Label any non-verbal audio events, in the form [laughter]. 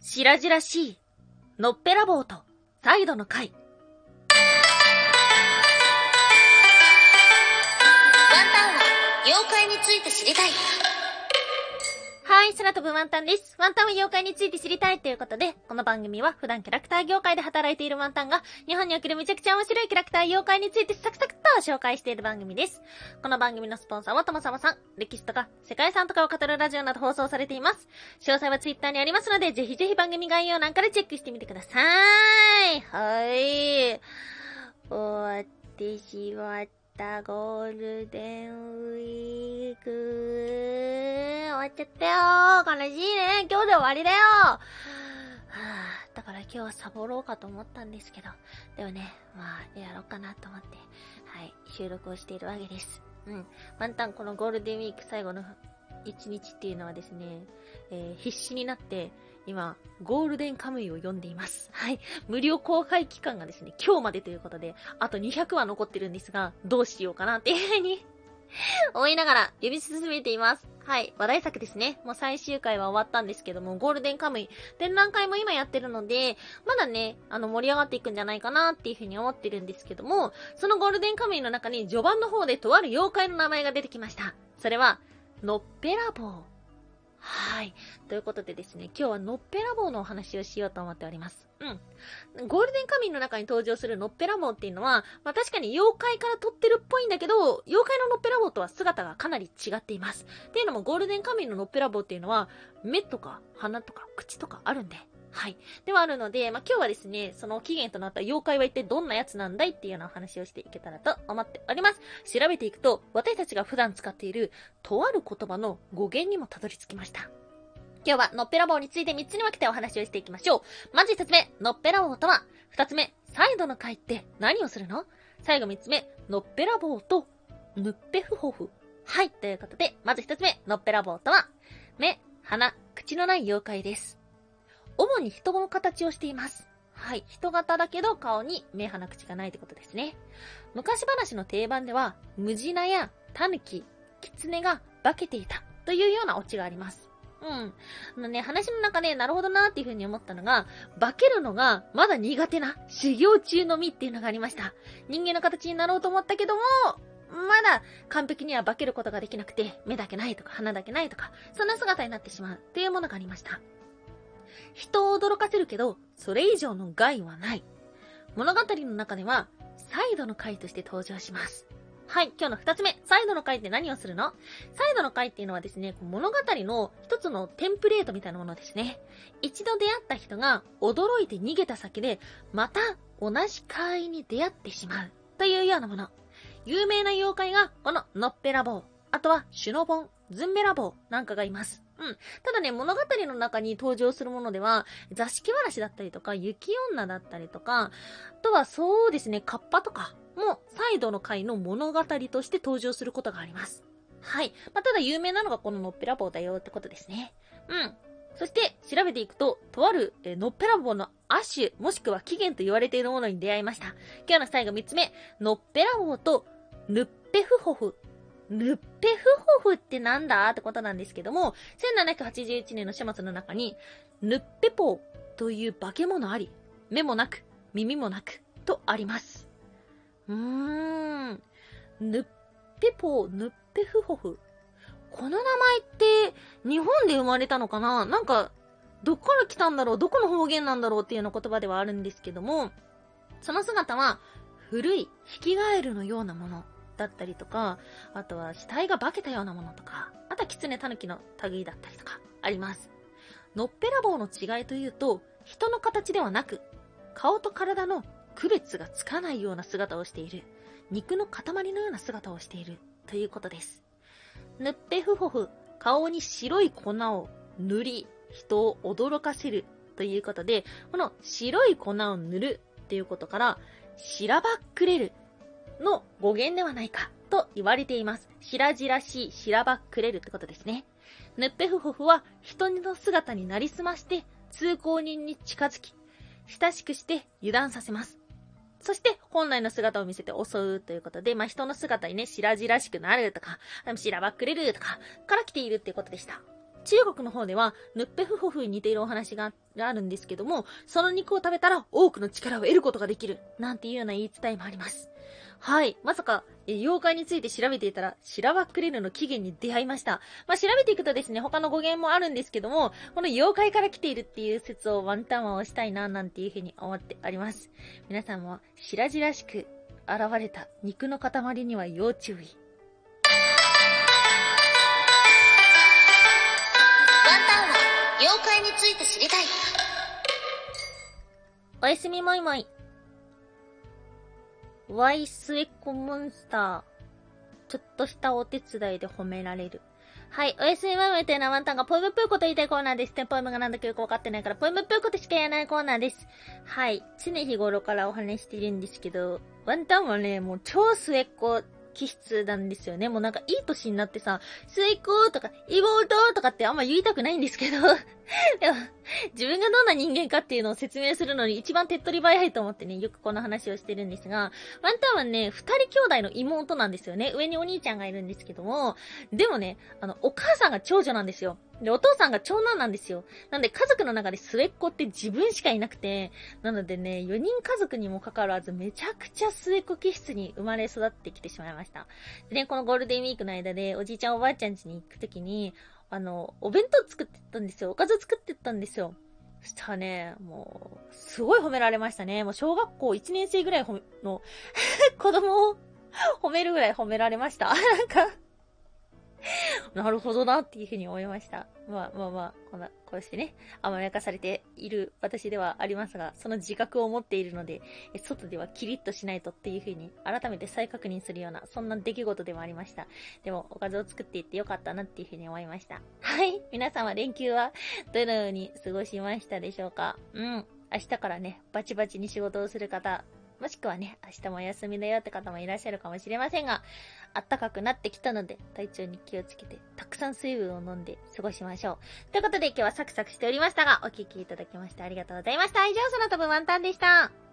白々しい、のっぺらぼうと、サイドの会。ワンタンは妖怪について知りたい。はい、空飛ぶワンタンです。ワンタンは妖怪について知りたいということで、この番組は普段キャラクター業界で働いているワンタンが、日本におけるめちゃくちゃ面白いキャラクター妖怪についてサクサクと紹介している番組です。この番組のスポンサーはともさまさん、歴史とか世界遺産とかを語るラジオなど放送されています。詳細はツイッターにありますので、ぜひぜひ番組概要欄からチェックしてみてください。はい。終わってしまったゴールデンウィーク。っちゃったよ悲しいね今日で終わりだよはぁ、だから今日はサボろうかと思ったんですけど、でもね、まあ、やろうかなと思って、はい、収録をしているわけです。うん。ワンタンこのゴールデンウィーク最後の一日っていうのはですね、えー必死になって、今、ゴールデンカムイを読んでいます。はい。無料公開期間がですね、今日までということで、あと200話残ってるんですが、どうしようかなっていうふうに思いながら読み進めています。はい。話題作ですね。もう最終回は終わったんですけども、ゴールデンカムイ、展覧会も今やってるので、まだね、あの、盛り上がっていくんじゃないかなっていうふうに思ってるんですけども、そのゴールデンカムイの中に序盤の方でとある妖怪の名前が出てきました。それは、のっぺらぼう。はい。ということでですね、今日はのっぺらぼうのお話をしようと思っております。うん。ゴールデンカミンの中に登場するのっぺらぼうっていうのは、まあ確かに妖怪から撮ってるっぽいんだけど、妖怪ののっぺらぼうとは姿がかなり違っています。っていうのもゴールデンカミンののっぺらぼうっていうのは、目とか鼻とか口とかあるんで。はい。ではあるので、まあ、今日はですね、その起源となった妖怪は一体どんなやつなんだいっていうようなお話をしていけたらと思っております。調べていくと、私たちが普段使っている、とある言葉の語源にもたどり着きました。今日は、のっぺらぼうについて3つに分けてお話をしていきましょう。まず1つ目、のっぺらぼうとは、2つ目、サイドの回って何をするの？最後3つ目、のっぺらぼうと、ぬっぺふほふ。はい、ということで、まず1つ目、のっぺらぼうとは、目、鼻、口のない妖怪です。主に人の形をしています。はい。人型だけど顔に目鼻口がないってことですね。昔話の定番では、ムジナやタヌキ、キツネが化けていたというようなオチがあります。うん。あのね、話の中で、なるほどなーっていう風に思ったのが、化けるのがまだ苦手な修行中の身っていうのがありました。人間の形になろうと思ったけども、まだ完璧には化けることができなくて、目だけないとか鼻だけないとか、そんな姿になってしまうっていうものがありました。人を驚かせるけど、それ以上の害はない。物語の中では、サイドの回として登場します。はい、今日の二つ目。サイドの回って何をするの？サイドの回っていうのはですね、物語の一つのテンプレートみたいなものですね。一度出会った人が驚いて逃げた先で、また同じ会に出会ってしまう。というようなもの。有名な妖怪が、こののっぺらぼう。あとは、シュノボン、ズンベラボウなんかがいます。うん。ただね、物語の中に登場するものでは、座敷わらしだったりとか、雪女だったりとか、あとはそうですね、カッパとかも、サイドの回の物語として登場することがあります。はい。まあ、ただ有名なのがこののっぺらぼうだよってことですね。うん。そして、調べていくと、とある、えのっぺらぼうの亜種、もしくは起源と言われているものに出会いました。今日の最後3つ目、のっぺらぼうと、ヌッペフホフ。ヌッペフホフってなんだってことなんですけども、1781年の書物の中に、ヌッペポーという化け物あり、目もなく、耳もなく、とあります。うーん。ヌッペポー、ヌッペフホフ。この名前って、日本で生まれたのかな？なんか、どっから来たんだろう？どこの方言なんだろうっていうような言葉ではあるんですけども、その姿は、古い、ヒキガエルのようなものだったりとか、あとは死体が化けたようなものとか、あとはキツネタヌキの類だったりとか、あります。のっぺらぼうの違いというと、人の形ではなく、顔と体の区別がつかないような姿をしている、肉の塊のような姿をしている、ということです。ぬっぺふほふ、顔に白い粉を塗り、人を驚かせる、ということで、この白い粉を塗るっていうことから、しらばっくれるの語源ではないかと言われています。白々しい、しらばっくれるってことですね。ヌッペフホフは人の姿になりすまして通行人に近づき、親しくして油断させます。そして本来の姿を見せて襲うということで、まあ、人の姿にね、白々しくなるとか、しらばっくれるとか、から来ているっていうことでした。中国の方では、ヌッペフホフに似ているお話があるんですけども、その肉を食べたら多くの力を得ることができる、なんていうような言い伝えもあります。はい。まさか、え妖怪について調べていたら、シラバクレルの起源に出会いました。まあ、調べていくとですね、他の語源もあるんですけども、この妖怪から来ているっていう説をワンタンは押したいな、なんていうふうに思っております。皆さんも、白々しく現れた肉の塊には要注意。妖怪について知りたい。おやすみもいもい。ワイスエコモンスター。ちょっとしたお手伝いで褒められる。はい。おやすみまいというのはワンタンがポイムプーコと言いたいコーナーです。テンポイムがなんだかよくわかってないから、ポイムプーコとしか言えないコーナーです。はい。常日頃からお話しているんですけど、ワンタンはね、もう超末っ子気質なんですよね。もうなんかいい歳になってさ、末っ子とか妹とかってあんま言いたくないんですけど [laughs] でも、自分がどんな人間かっていうのを説明するのに一番手っ取り早いと思ってね、よくこの話をしてるんですが、ワンタンはね、二人兄弟の妹なんですよね。上にお兄ちゃんがいるんですけども、でもね、あの、お母さんが長女なんですよ。で、お父さんが長男なんですよ。なんで家族の中で末っ子って自分しかいなくて、なのでね、4人家族にもかかわらずめちゃくちゃ末っ子気質に生まれ育ってきてしまいました。でね、このゴールデンウィークの間でおじいちゃんおばあちゃん家に行くときに、あの、お弁当作ってったんですよ。おかず作ってったんですよ。そしたらね、もう、すごい褒められましたね。もう小学校1年生ぐらいの [laughs] 子供を褒めるぐらい褒められました。なんか [laughs] なるほどなっていうふうに思いました。まあまあまあ、こんな、こうしてね、甘やかされている私ではありますが、その自覚を持っているので、外ではキリッとしないとっていうふうに改めて再確認するような、そんな出来事でもありました。でも、おかずを作っていってよかったなっていうふうに思いました。[laughs] はい。皆様連休はどのように過ごしましたでしょうか？うん。明日からね、バチバチに仕事をする方、もしくはね、明日もお休みだよって方もいらっしゃるかもしれませんが、暖かくなってきたので、体調に気をつけて、たくさん水分を飲んで過ごしましょう。ということで今日はサクサクしておりましたが、お聴きいただきましてありがとうございました。以上、その飛ぶワンタンでした。